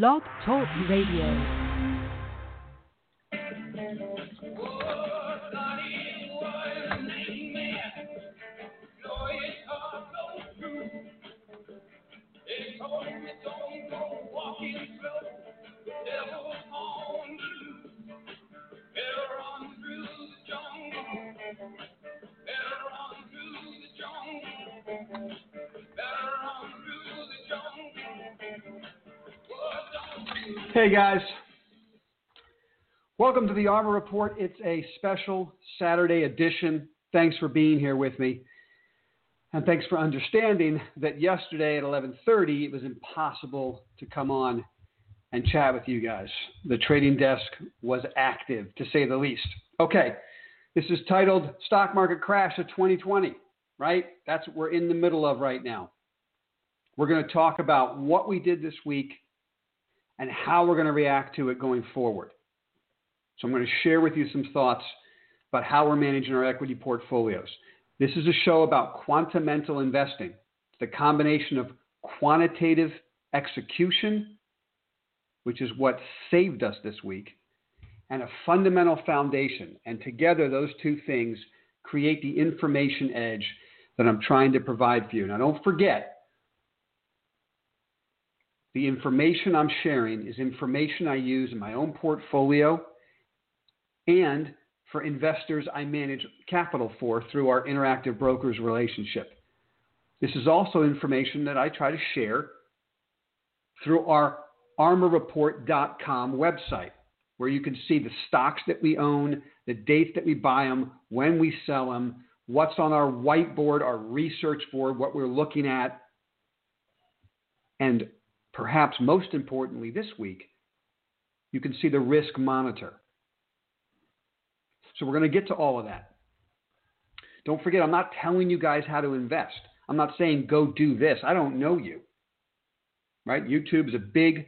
Blog Talk Radio. Hey guys, welcome to the ARMR Report. It's a special Saturday edition. Thanks for being here with me. And thanks for understanding that yesterday at 11:30 it was impossible to come on and chat with you guys. The trading desk was active to say the least. Okay. This is titled Stock Market Crash of 2020, right? That's what we're in the middle of right now. We're going to talk about what we did this week and how we're going to react to it going forward. So, I'm going to share with you some thoughts about how we're managing our equity portfolios. This is a show about quantamental investing, it's the combination of quantitative execution, which is what saved us this week, and a fundamental foundation. And together, those two things create the information edge that I'm trying to provide for you. Now, don't forget, the information I'm sharing is information I use in my own portfolio and for investors I manage capital for through our interactive brokers relationship. This is also information that I try to share through our armrreport.com website, where you can see the stocks that we own, the dates that we buy them, when we sell them, what's on our whiteboard, our research board, what we're looking at, and perhaps most importantly this week, you can see the risk monitor. So we're going to get to all of that. Don't forget, I'm not telling you guys how to invest. I'm not saying go do this. I don't know you. Right? YouTube is a big,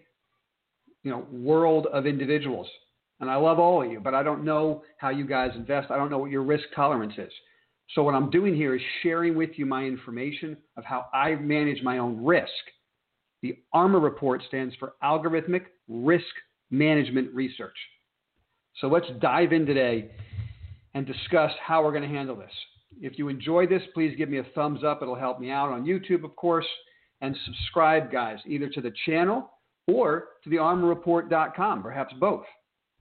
you know, world of individuals. And I love all of you, but I don't know how you guys invest. I don't know what your risk tolerance is. So what I'm doing here is sharing with you my information of how I manage my own risk the ARMR report stands for Algorithmic Risk Management Research. So let's dive in today and discuss how we're going to handle this. If you enjoy this, please give me a thumbs up. It'll help me out on YouTube, of course. And subscribe, guys, either to the channel or to the armrreport.com, perhaps both.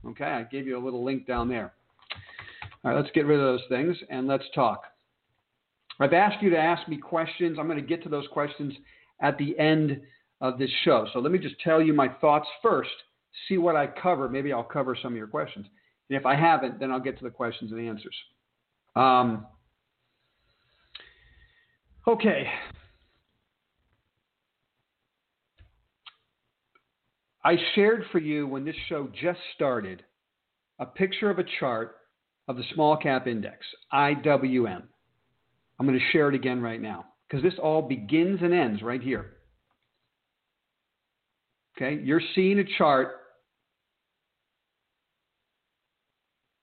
Okay, I gave you a little link down there. All right, let's get rid of those things and let's talk. I've asked you to ask me questions. I'm going to get to those questions at the end of this show. So let me just tell you my thoughts first, see what I cover. Maybe I'll cover some of your questions. And if I haven't, then I'll get to the questions and answers. Um, okay. I shared for you when this show just started a picture of a chart of the small cap index, IWM. I'm going to share it again right now because this all begins and ends right here. Okay, you're seeing a chart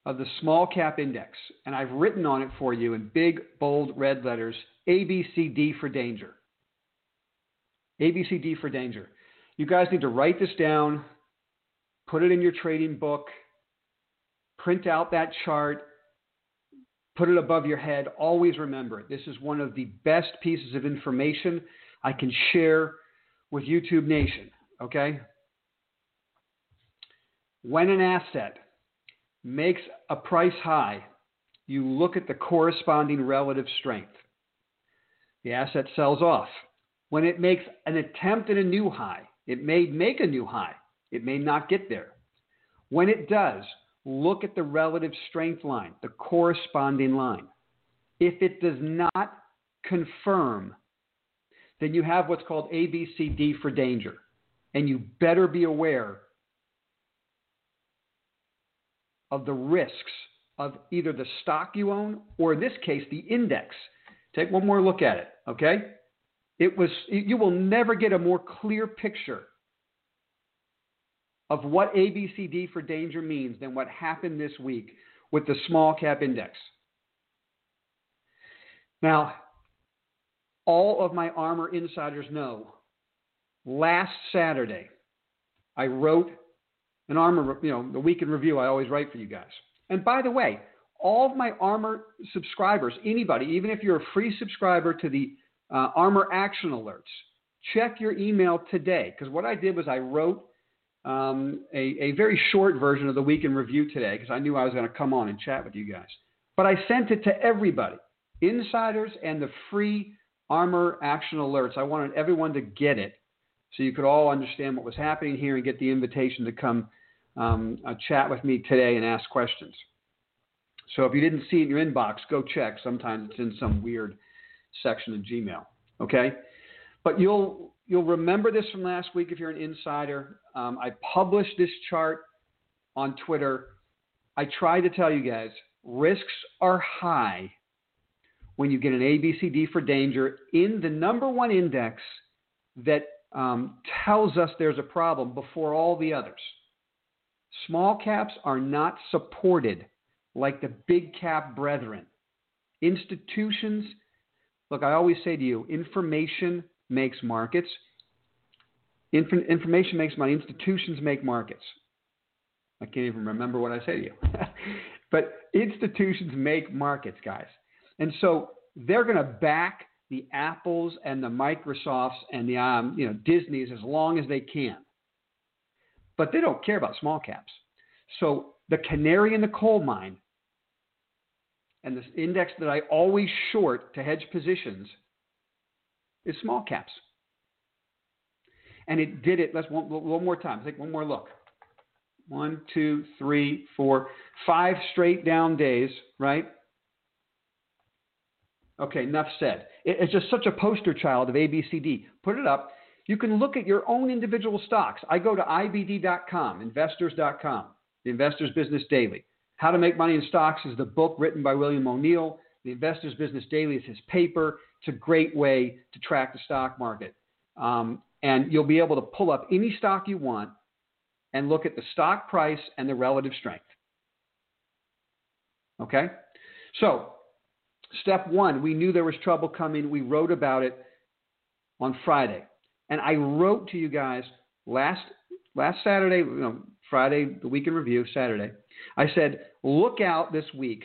of the small cap index, and I've written on it for you in big, bold red letters ABCD for danger. ABCD for danger. You guys need to write this down, put it in your trading book, print out that chart, put it above your head. Always remember it. This is one of the best pieces of information I can share with YouTube Nation. Okay? When an asset makes a price high, you look at the corresponding relative strength. The asset sells off. When it makes an attempt at a new high, it may make a new high. It may not get there. When it does, look at the relative strength line, the corresponding line. If it does not confirm, then you have what's called ABCD for danger and you better be aware of the risks of either the stock you own or in this case the index. Take one more look at it, okay? It was you will never get a more clear picture of what ABCD for danger means than what happened this week with the small cap index. Now, all of my armor insiders know last Saturday, I wrote an armor, you know, the week in review I always write for you guys. And by the way, all of my armor subscribers, anybody, even if you're a free subscriber to the uh, ARMR Action Alerts, check your email today. Because what I did was I wrote um, a, a very short version of the week in review today because I knew I was going to come on and chat with you guys. But I sent it to everybody, insiders and the free armor Action Alerts. I wanted everyone to get it so you could all understand what was happening here and get the invitation to come um, uh, chat with me today and ask questions. So if you didn't see it in your inbox, go check. Sometimes it's in some weird section of Gmail. Okay, but you'll you'll remember this from last week if you're an insider. Um, I published this chart on Twitter. I tried to tell you guys risks are high when you get an ABCD for danger in the number one index that um, tells us there's a problem before all the others. Small caps are not supported like the big cap brethren. Institutions, look, I always say to you, information makes markets. Inf- information makes money. Institutions make markets. I can't even remember what I say to you. but institutions make markets, guys. And so they're going to back the Apples and the Microsofts and the um, you know Disney's as long as they can. But they don't care about small caps. So the canary in the coal mine and the index that I always short to hedge positions is small caps. And it did it. Let's one, one more time. Take one more look. One, two, three, four, five straight down days, right? Okay, enough said. It's just such a poster child of ABCD. Put it up. You can look at your own individual stocks. I go to IBD.com, investors.com, the Investors Business Daily. How to Make Money in Stocks is the book written by William O'Neill. The Investors Business Daily is his paper. It's a great way to track the stock market. Um, and you'll be able to pull up any stock you want and look at the stock price and the relative strength. Okay? So, step one, we knew there was trouble coming. We wrote about it on Friday. And I wrote to you guys last last Saturday, you know, Friday, the week in review, Saturday. I said, look out this week,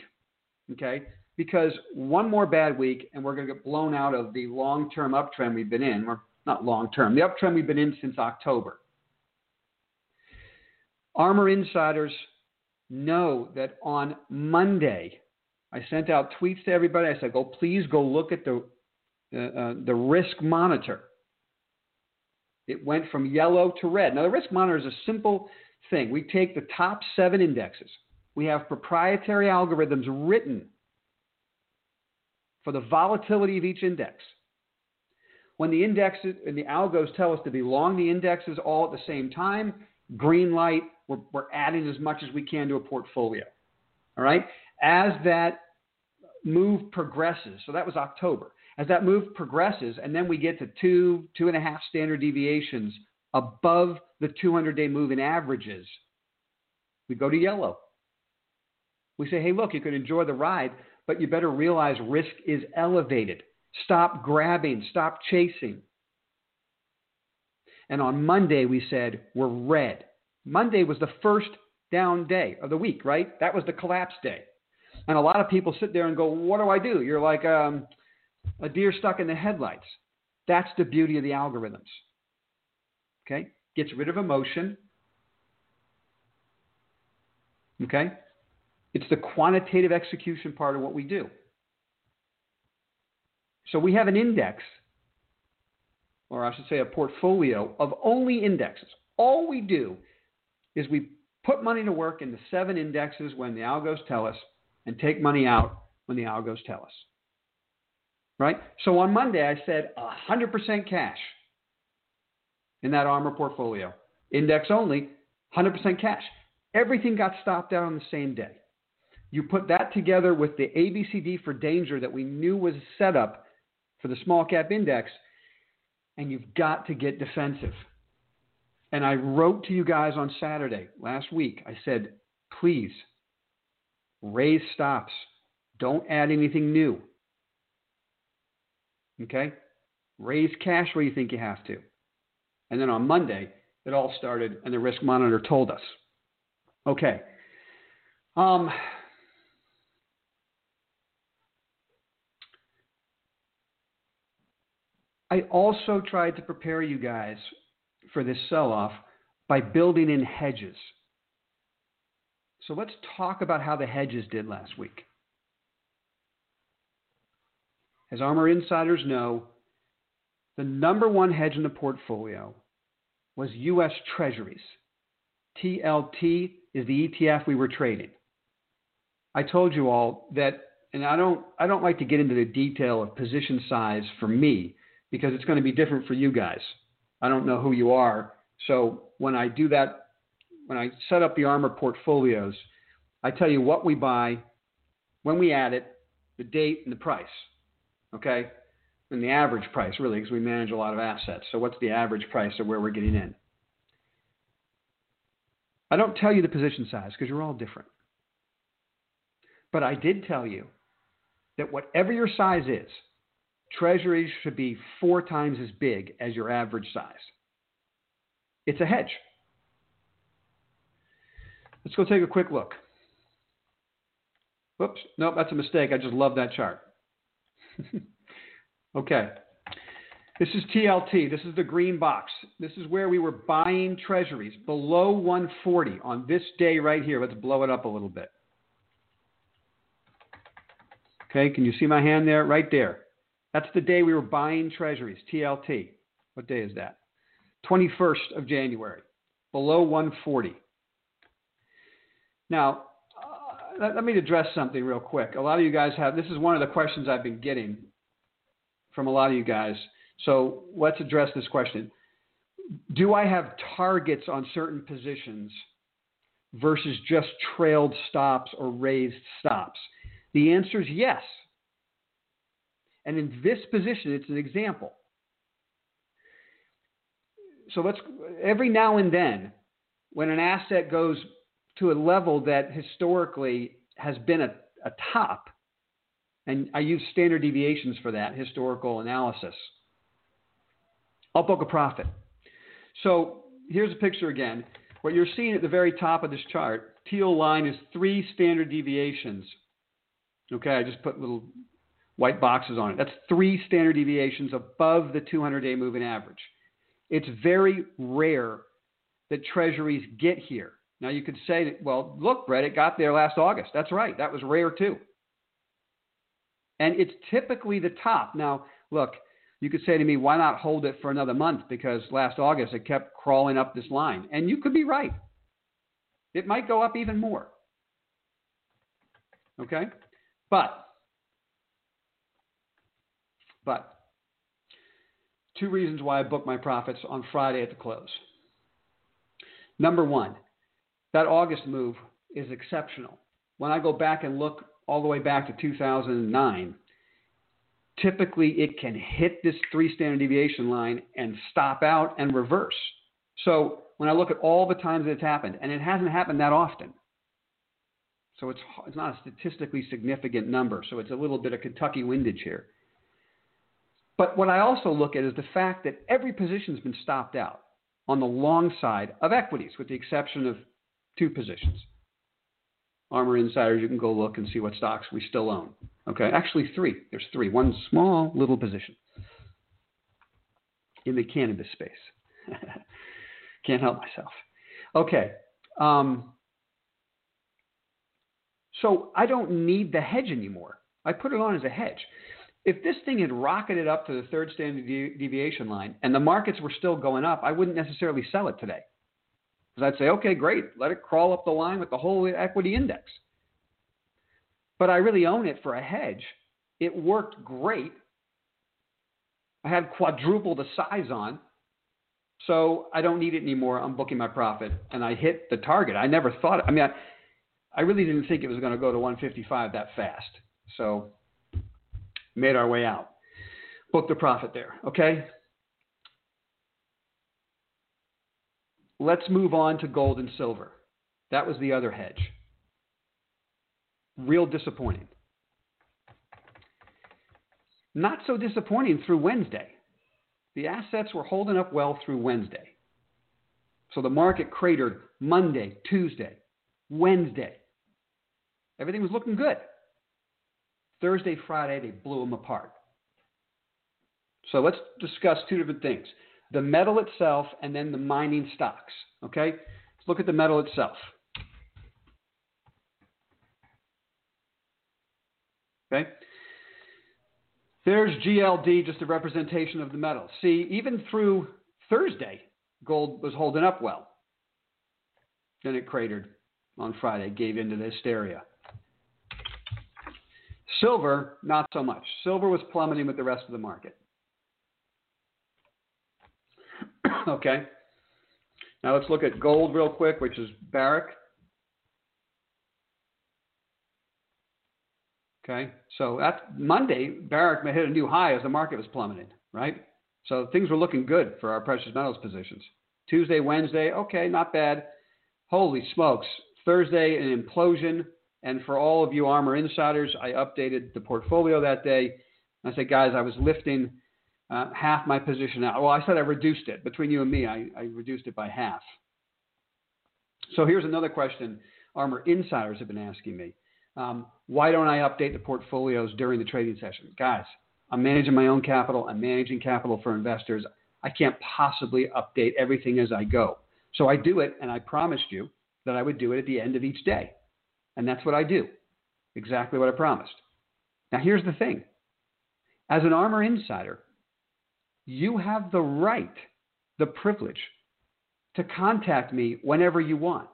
okay? Because one more bad week and we're going to get blown out of the long term uptrend we've been in. Or not long term, the uptrend we've been in since October. Armor insiders know that on Monday, I sent out tweets to everybody. I said, "Go, please go look at the uh, uh, the risk monitor." It went from yellow to red. Now, the risk monitor is a simple thing. We take the top seven indexes. We have proprietary algorithms written for the volatility of each index. When the indexes and the algos tell us to be long the indexes all at the same time, green light, we're, we're adding as much as we can to a portfolio. All right? As that move progresses, so that was October, as that move progresses, and then we get to two, two and a half standard deviations above the 200 day moving averages, we go to yellow. We say, hey, look, you can enjoy the ride, but you better realize risk is elevated. Stop grabbing, stop chasing. And on Monday, we said, we're red. Monday was the first down day of the week, right? That was the collapse day. And a lot of people sit there and go, what do I do? You're like um, a deer stuck in the headlights. That's the beauty of the algorithms. Okay? Gets rid of emotion. Okay? It's the quantitative execution part of what we do. So we have an index, or I should say a portfolio of only indexes. All we do is we put money to work in the seven indexes when the algos tell us and take money out when the algos tell us. Right? So on Monday, I said 100% cash in that armor portfolio. Index only, 100% cash. Everything got stopped out on the same day. You put that together with the ABCD for danger that we knew was set up for the small cap index, and you've got to get defensive. And I wrote to you guys on Saturday last week. I said, please raise stops. Don't add anything new. Okay? Raise cash where you think you have to. And then on Monday, it all started, and the risk monitor told us. Okay. Um, I also tried to prepare you guys for this sell off by building in hedges. So let's talk about how the hedges did last week. As ARMR insiders know, the number one hedge in the portfolio was U.S. Treasuries. TLT is the ETF we were trading. I told you all that, and I don't, I don't like to get into the detail of position size for me because it's going to be different for you guys. I don't know who you are. So when I do that, when I set up the ARMR portfolios, I tell you what we buy, when we add it, the date, and the price. Okay? And the average price, really, because we manage a lot of assets. So what's the average price of where we're getting in? I don't tell you the position size because you're all different. But I did tell you that whatever your size is, treasuries should be four times as big as your average size. It's a hedge. Let's go take a quick look. Whoops, nope, that's a mistake. I just love that chart. okay. This is TLT. This is the green box. This is where we were buying treasuries below 140 on this day right here. Let's blow it up a little bit. Okay, can you see my hand there? Right there. That's the day we were buying treasuries, TLT. What day is that? 21st of January, below 140. Now, uh, let, let me address something real quick. A lot of you guys have, this is one of the questions I've been getting from a lot of you guys. So let's address this question. Do I have targets on certain positions versus just trailed stops or raised stops? The answer is yes. And in this position, it's an example. So let's every now and then, when an asset goes to a level that historically has been a, a top, and I use standard deviations for that historical analysis, I'll book a profit. So here's a picture again. What you're seeing at the very top of this chart, teal line is three standard deviations. Okay, I just put little white boxes on it. That's three standard deviations above the 200 day moving average. It's very rare that treasuries get here. Now you could say, well, look, Bret, it got there last August. That's right. That was rare too. And it's typically the top. Now, look, you could say to me, why not hold it for another month? Because last August it kept crawling up this line. And you could be right. It might go up even more. Okay? But but two reasons why I booked my profits on Friday at the close. Number one, that August move is exceptional. When I go back and look all the way back to 2009, typically it can hit this three standard deviation line and stop out and reverse. So when I look at all the times that it's happened, and it hasn't happened that often, so it's, it's not a statistically significant number. So it's a little bit of Kentucky windage here. But what I also look at is the fact that every position's been stopped out on the long side of equities, with the exception of two positions. ARMR Insiders, you can go look and see what stocks we still own. Okay, actually three. There's three. One small little position in the cannabis space. Can't help myself. Okay. Um, so I don't need the hedge anymore. I put it on as a hedge if this thing had rocketed up to the third standard deviation line and the markets were still going up, I wouldn't necessarily sell it today. Because I'd say, okay, great, let it crawl up the line with the whole equity index. But I really own it for a hedge. It worked great. I had quadruple the size on. So I don't need it anymore. I'm booking my profit. And I hit the target. I never thought, I mean, I, I really didn't think it was going to go to 155 that fast. So made our way out. Booked a profit there, okay? Let's move on to gold and silver. That was the other hedge. Real disappointing. Not so disappointing through Wednesday. The assets were holding up well through Wednesday. So the market cratered Monday, Tuesday, Wednesday. Everything was looking good. Thursday, Friday, they blew them apart. So let's discuss two different things the metal itself and then the mining stocks. Okay? Let's look at the metal itself. Okay? There's GLD, just a representation of the metal. See, even through Thursday, gold was holding up well. Then it cratered on Friday, gave into the hysteria. Silver, not so much. Silver was plummeting with the rest of the market. okay. Now let's look at gold real quick, which is Barrick. Okay, so that's Monday. Barrick hit a new high as the market was plummeting, right? So things were looking good for our precious metals positions. Tuesday, Wednesday, okay, not bad. Holy smokes. Thursday, an implosion. And for all of you armor insiders, I updated the portfolio that day. I said, guys, I was lifting uh, half my position out. Well, I said I reduced it. Between you and me, I, I reduced it by half. So here's another question Armor insiders have been asking me. Um, why don't I update the portfolios during the trading session? Guys, I'm managing my own capital. I'm managing capital for investors. I can't possibly update everything as I go. So I do it, and I promised you that I would do it at the end of each day. And that's what I do. Exactly what I promised. Now, here's the thing as an Armor insider, you have the right, the privilege to contact me whenever you want.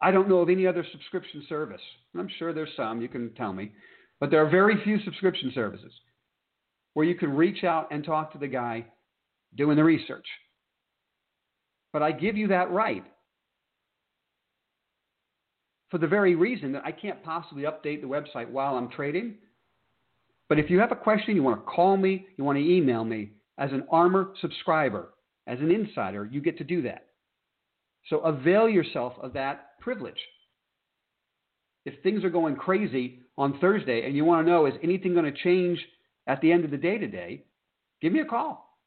I don't know of any other subscription service. I'm sure there's some, you can tell me, but there are very few subscription services where you can reach out and talk to the guy doing the research. But I give you that right for the very reason that I can't possibly update the website while I'm trading. But if you have a question, you want to call me, you want to email me, as an armor subscriber, as an insider, you get to do that. So avail yourself of that privilege. If things are going crazy on Thursday and you want to know is anything going to change at the end of the day today, give me a call.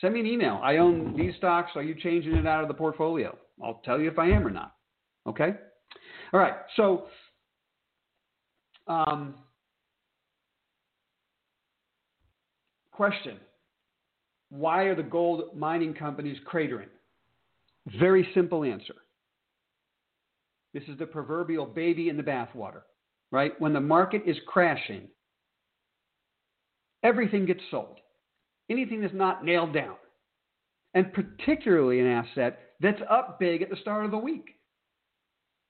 Send me an email. I own these stocks. Are you changing it out of the portfolio? I'll tell you if I am or not. Okay? All right. So, um, question Why are the gold mining companies cratering? Very simple answer. This is the proverbial baby in the bathwater, right? When the market is crashing, everything gets sold. Anything that's not nailed down. And particularly an asset that's up big at the start of the week.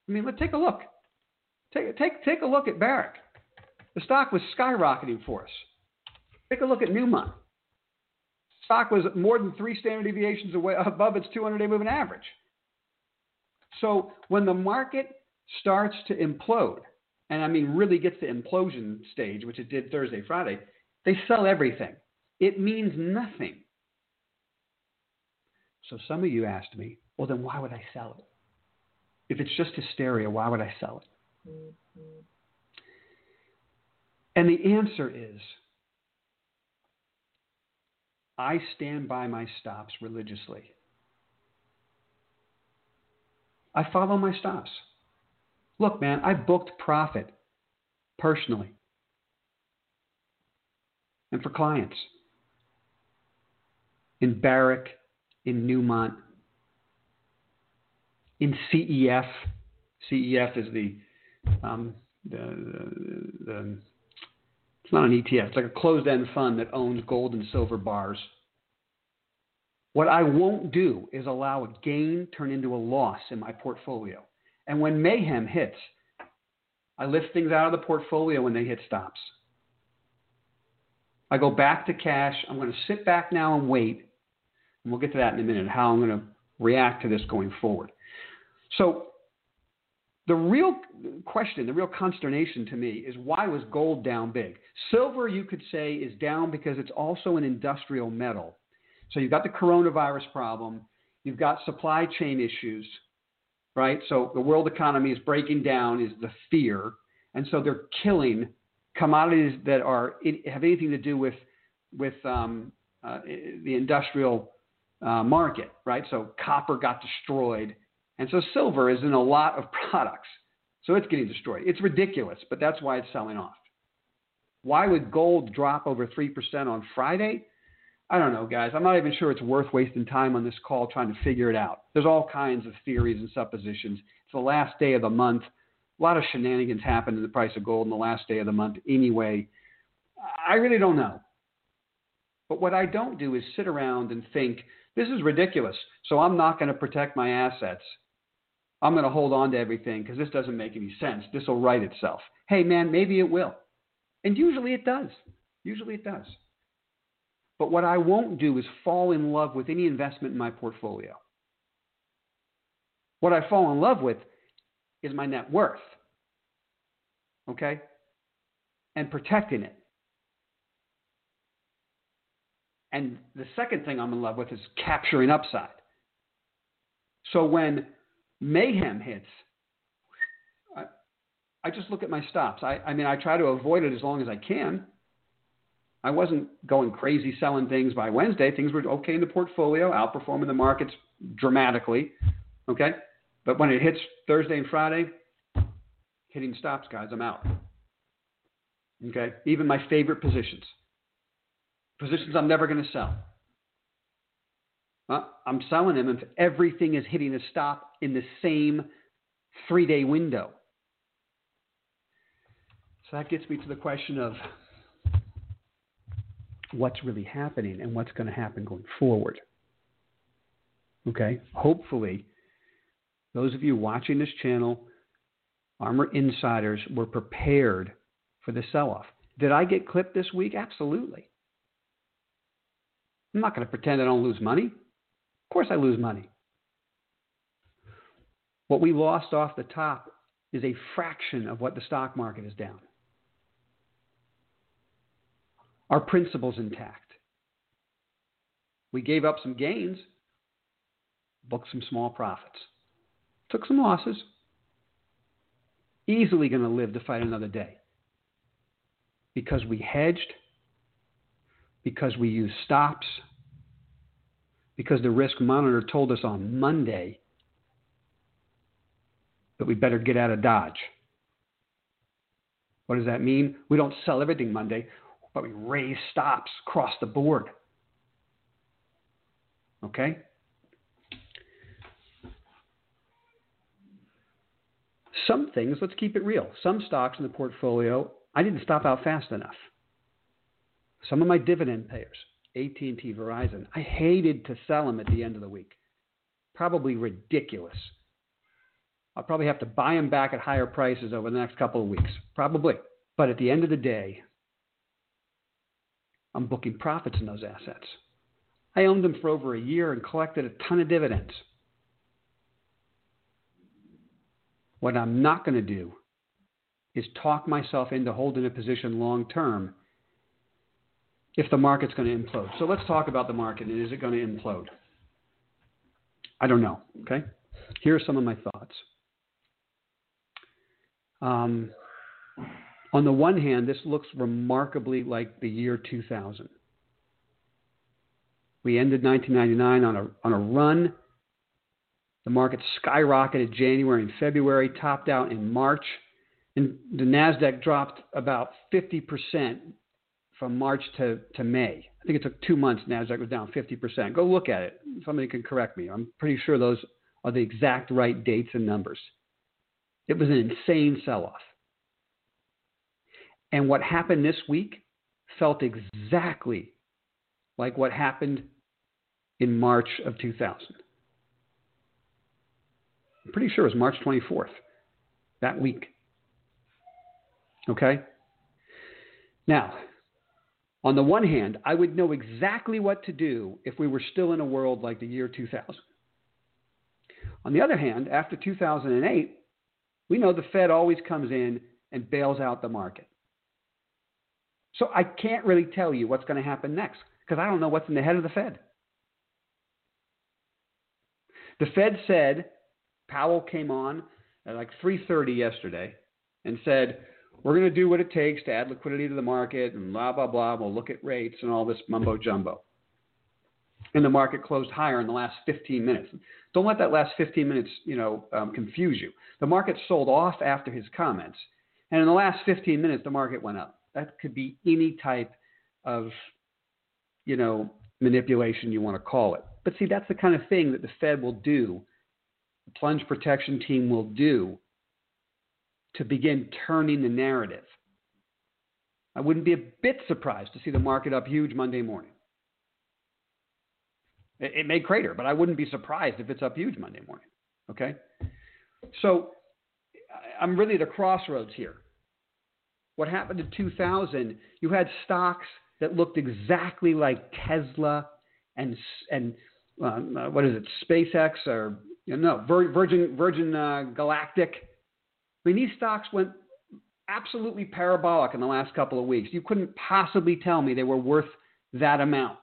I mean, let's take a look. Take, take, take a look at Barrick. The stock was skyrocketing for us. Take a look at Newmont stock was more than three standard deviations away above its 200 day moving average. So when the market starts to implode, and I mean really gets to implosion stage, which it did Thursday, Friday, they sell everything. It means nothing. So some of you asked me, well, then why would I sell it? If it's just hysteria, why would I sell it? Mm-hmm. And the answer is I stand by my stops religiously. I follow my stops. Look, man, I booked profit personally and for clients in Barrick, in Newmont, in CEF. CEF is the, um, the, the, the it's not an ETF. It's like a closed end fund that owns gold and silver bars. What I won't do is allow a gain turn into a loss in my portfolio. And when mayhem hits, I lift things out of the portfolio when they hit stops. I go back to cash. I'm going to sit back now and wait. And we'll get to that in a minute, how I'm going to react to this going forward. So the real question, the real consternation to me is why was gold down big? Silver, you could say, is down because it's also an industrial metal. So you've got the coronavirus problem, you've got supply chain issues, right? So the world economy is breaking down, is the fear. And so they're killing commodities that are have anything to do with with um, uh, the industrial uh, market, right? So copper got destroyed, and so silver is in a lot of products, so it's getting destroyed. It's ridiculous, but that's why it's selling off. Why would gold drop over three percent on Friday? I don't know, guys. I'm not even sure it's worth wasting time on this call trying to figure it out. There's all kinds of theories and suppositions. It's the last day of the month. A lot of shenanigans happen in the price of gold in the last day of the month anyway. I really don't know. But what I don't do is sit around and think, this is ridiculous, so I'm not going to protect my assets. I'm going to hold on to everything because this doesn't make any sense. This will right itself. Hey, man, maybe it will. And usually it does. Usually it does. But what I won't do is fall in love with any investment in my portfolio. What I fall in love with is my net worth. Okay? And protecting it. And the second thing I'm in love with is capturing upside. So when mayhem hits, I, I just look at my stops. I, I mean, I try to avoid it as long as I can. I wasn't going crazy selling things by Wednesday. Things were okay in the portfolio, outperforming the markets dramatically. Okay? But when it hits Thursday and Friday, hitting stops, guys, I'm out. Okay? Even my favorite positions positions I'm never going to sell. I'm selling them if everything is hitting a stop in the same three day window. So that gets me to the question of what's really happening and what's going to happen going forward. Okay? Hopefully, those of you watching this channel, Armor Insiders, were prepared for the sell off. Did I get clipped this week? Absolutely. I'm not going to pretend I don't lose money. Of course, I lose money. What we lost off the top is a fraction of what the stock market is down. Our principles intact. We gave up some gains, booked some small profits, took some losses. Easily going to live to fight another day because we hedged because we used stops, because the risk monitor told us on Monday that we better get out of Dodge. What does that mean? We don't sell everything Monday, but we raise stops across the board. Okay? Some things, let's keep it real. Some stocks in the portfolio, I didn't stop out fast enough. Some of my dividend payers, AT&T, Verizon, I hated to sell them at the end of the week. Probably ridiculous. I'll probably have to buy them back at higher prices over the next couple of weeks. Probably. But at the end of the day, I'm booking profits in those assets. I owned them for over a year and collected a ton of dividends. What I'm not going to do is talk myself into holding a position long term if the market's going to implode. So let's talk about the market and is it going to implode? I don't know. Okay. Here are some of my thoughts. Um, on the one hand, this looks remarkably like the year 2000. We ended 1999 on a, on a run. The market skyrocketed January and February, topped out in March, and the NASDAQ dropped about 50% from March to, to May. I think it took two months. Nasdaq was down 50%. Go look at it. Somebody can correct me. I'm pretty sure those are the exact right dates and numbers. It was an insane sell-off. And what happened this week felt exactly like what happened in March of 2000. I'm pretty sure it was March 24th, that week. Okay? Now, on the one hand, I would know exactly what to do if we were still in a world like the year 2000. On the other hand, after 2008, we know the Fed always comes in and bails out the market. So I can't really tell you what's going to happen next because I don't know what's in the head of the Fed. The Fed said Powell came on at like 3:30 yesterday and said we're going to do what it takes to add liquidity to the market and blah, blah, blah. We'll look at rates and all this mumbo jumbo. and the market closed higher in the last 15 minutes. Don't let that last 15 minutes, you know, um, confuse you. The market sold off after his comments, and in the last 15 minutes, the market went up. That could be any type of, you know, manipulation you want to call it. But see, that's the kind of thing that the Fed will do, the plunge protection team will do to begin turning the narrative. I wouldn't be a bit surprised to see the market up huge Monday morning. It, it may crater, but I wouldn't be surprised if it's up huge Monday morning. Okay? So I'm really at a crossroads here. What happened in 2000, you had stocks that looked exactly like Tesla and, and um, what is it, SpaceX or you know, no, Virgin, Virgin uh, Galactic. I mean, these stocks went absolutely parabolic in the last couple of weeks. You couldn't possibly tell me they were worth that amount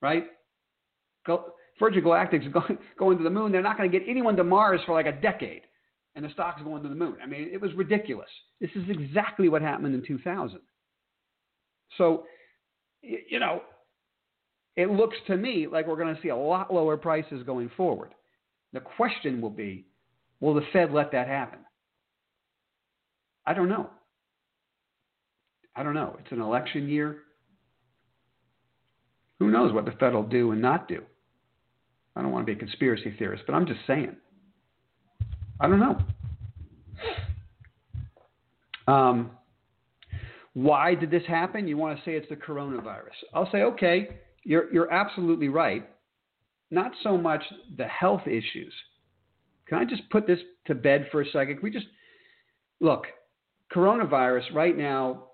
right? Go, Virgin Galactic's going, going to the moon. They're not going to get anyone to Mars for like a decade, and the stock's going to the moon. I mean, it was ridiculous. This is exactly what happened in 2000. So, you know, it looks to me like we're going to see a lot lower prices going forward. The question will be will the Fed let that happen? I don't know. I don't know. It's an election year. Who knows what the Fed will do and not do? I don't want to be a conspiracy theorist, but I'm just saying. I don't know. Um, why did this happen? You want to say it's the coronavirus. I'll say, okay, you're, you're absolutely right. Not so much the health issues. Can I just put this to bed for a second? Can we just look, coronavirus right now,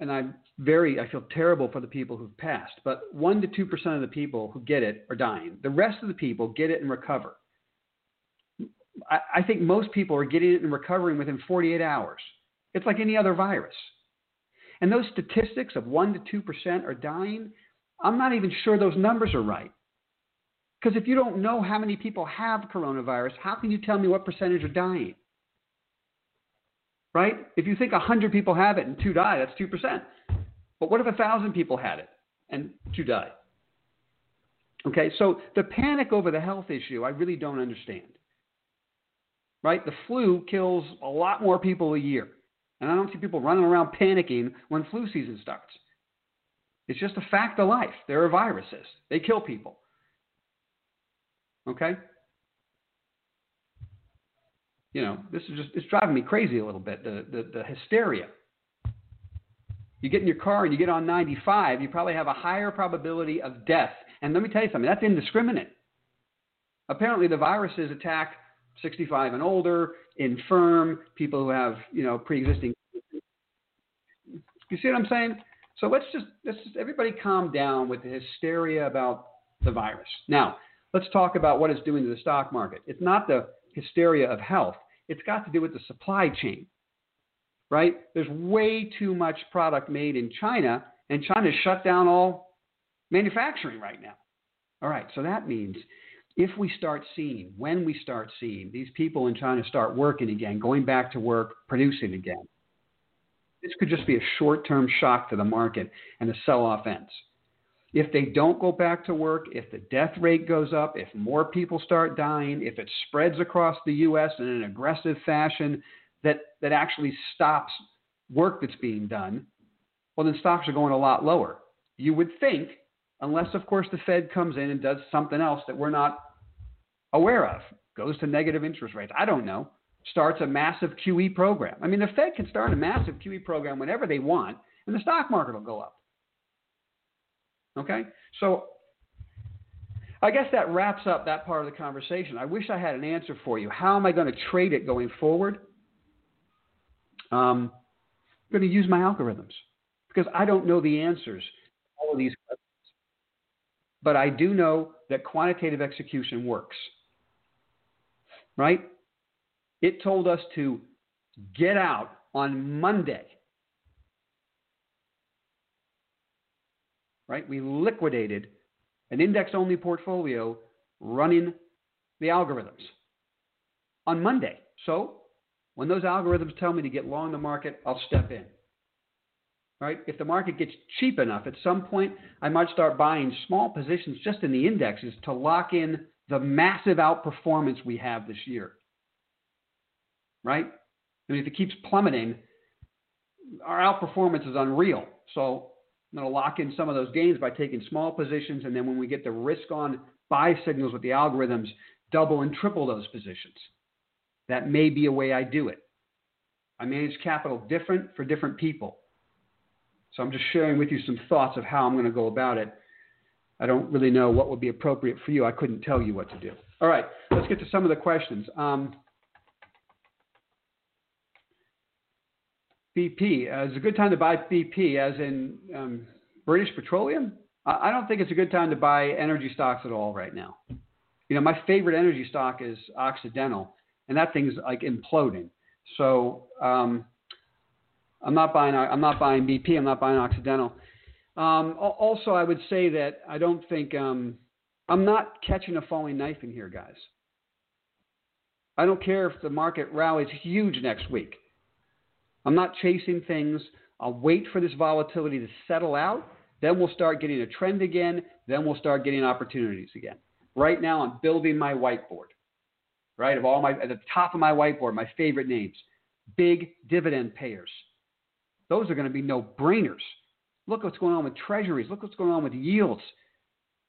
and I'm very, I feel terrible for the people who've passed, but 1% to 2% of the people who get it are dying. The rest of the people get it and recover. I, I think most people are getting it and recovering within 48 hours. It's like any other virus. And those statistics of 1% to 2% are dying, I'm not even sure those numbers are right. Because if you don't know how many people have coronavirus, how can you tell me what percentage are dying? Right? If you think 100 people have it and two die, that's 2%. But what if a thousand people had it and two died? Okay, so the panic over the health issue, I really don't understand. Right? The flu kills a lot more people a year. And I don't see people running around panicking when flu season starts. It's just a fact of life. There are viruses, they kill people. Okay? You know, this is just, it's driving me crazy a little bit, the, the, the hysteria. You get in your car and you get on 95, you probably have a higher probability of death. And let me tell you something, that's indiscriminate. Apparently, the viruses attack 65 and older, infirm, people who have, you know, pre-existing. You see what I'm saying? So let's just let's just everybody calm down with the hysteria about the virus. Now, let's talk about what it's doing to the stock market. It's not the hysteria of health. It's got to do with the supply chain right? There's way too much product made in China, and China shut down all manufacturing right now. All right, so that means if we start seeing, when we start seeing these people in China start working again, going back to work, producing again, this could just be a short term shock to the market and the sell off ends. If they don't go back to work, if the death rate goes up, if more people start dying, if it spreads across the U.S. in an aggressive fashion, that, that actually stops work that's being done, well, then stocks are going a lot lower. You would think, unless, of course, the Fed comes in and does something else that we're not aware of, goes to negative interest rates. I don't know. Starts a massive QE program. I mean, the Fed can start a massive QE program whenever they want, and the stock market will go up. Okay? So I guess that wraps up that part of the conversation. I wish I had an answer for you. How am I going to trade it going forward? Um, I'm going to use my algorithms because I don't know the answers to all of these questions. But I do know that quantitative execution works. Right? It told us to get out on Monday. Right? We liquidated an index only portfolio running the algorithms on Monday. So when those algorithms tell me to get long the market, I'll step in. right? If the market gets cheap enough, at some point, I might start buying small positions just in the indexes to lock in the massive outperformance we have this year, right? I mean, if it keeps plummeting, our outperformance is unreal. So I'm going to lock in some of those gains by taking small positions, and then when we get the risk on buy signals with the algorithms, double and triple those positions. That may be a way I do it. I manage capital different for different people. So I'm just sharing with you some thoughts of how I'm going to go about it. I don't really know what would be appropriate for you. I couldn't tell you what to do. All right, let's get to some of the questions. Um, BP. Uh, a good time to buy BP, as in um, British Petroleum. I, I don't think it's a good time to buy energy stocks at all right now. You know, my favorite energy stock is Occidental, and that thing's like imploding. So um, I'm not buying. I'm not buying BP. I'm not buying Occidental. Um, also, I would say that I don't think um, I'm not catching a falling knife in here, guys. I don't care if the market rallies huge next week. I'm not chasing things. I'll wait for this volatility to settle out. Then we'll start getting a trend again. Then we'll start getting opportunities again. Right now, I'm building my whiteboard. Right of all my at the top of my whiteboard, my favorite names, big dividend payers. Those are going to be no brainers. Look what's going on with treasuries. Look what's going on with yields.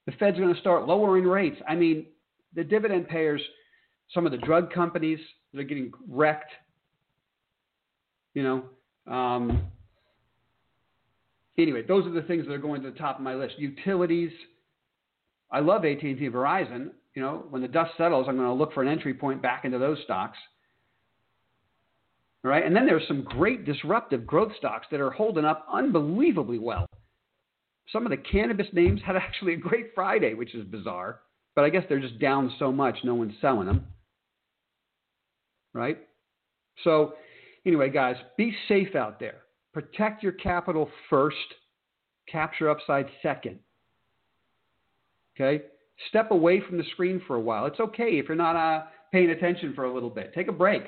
The Fed's going to start lowering rates. I mean, the dividend payers, some of the drug companies that are getting wrecked, you know. Um, anyway, those are the things that are going to the top of my list. Utilities. I love AT&T and Verizon. You know, when the dust settles, I'm going to look for an entry point back into those stocks. All right, and then there's some great disruptive growth stocks that are holding up unbelievably well. Some of the cannabis names had actually a great Friday, which is bizarre, but I guess they're just down so much, no one's selling them. Right? So Anyway, guys, be safe out there. Protect your capital first, capture upside second. Okay? Step away from the screen for a while. It's okay if you're not uh, paying attention for a little bit. Take a break.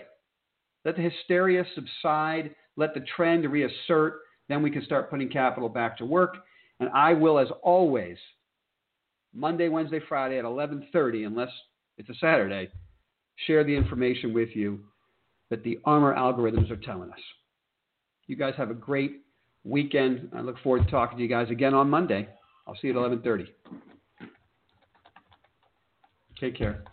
Let the hysteria subside. Let the trend reassert. Then we can start putting capital back to work. And I will, as always, Monday, Wednesday, Friday at 11:30, unless it's a Saturday, share the information with you that the ARMR algorithms are telling us. You guys have a great weekend. I look forward to talking to you guys again on Monday. I'll see you at 11:30. Take care.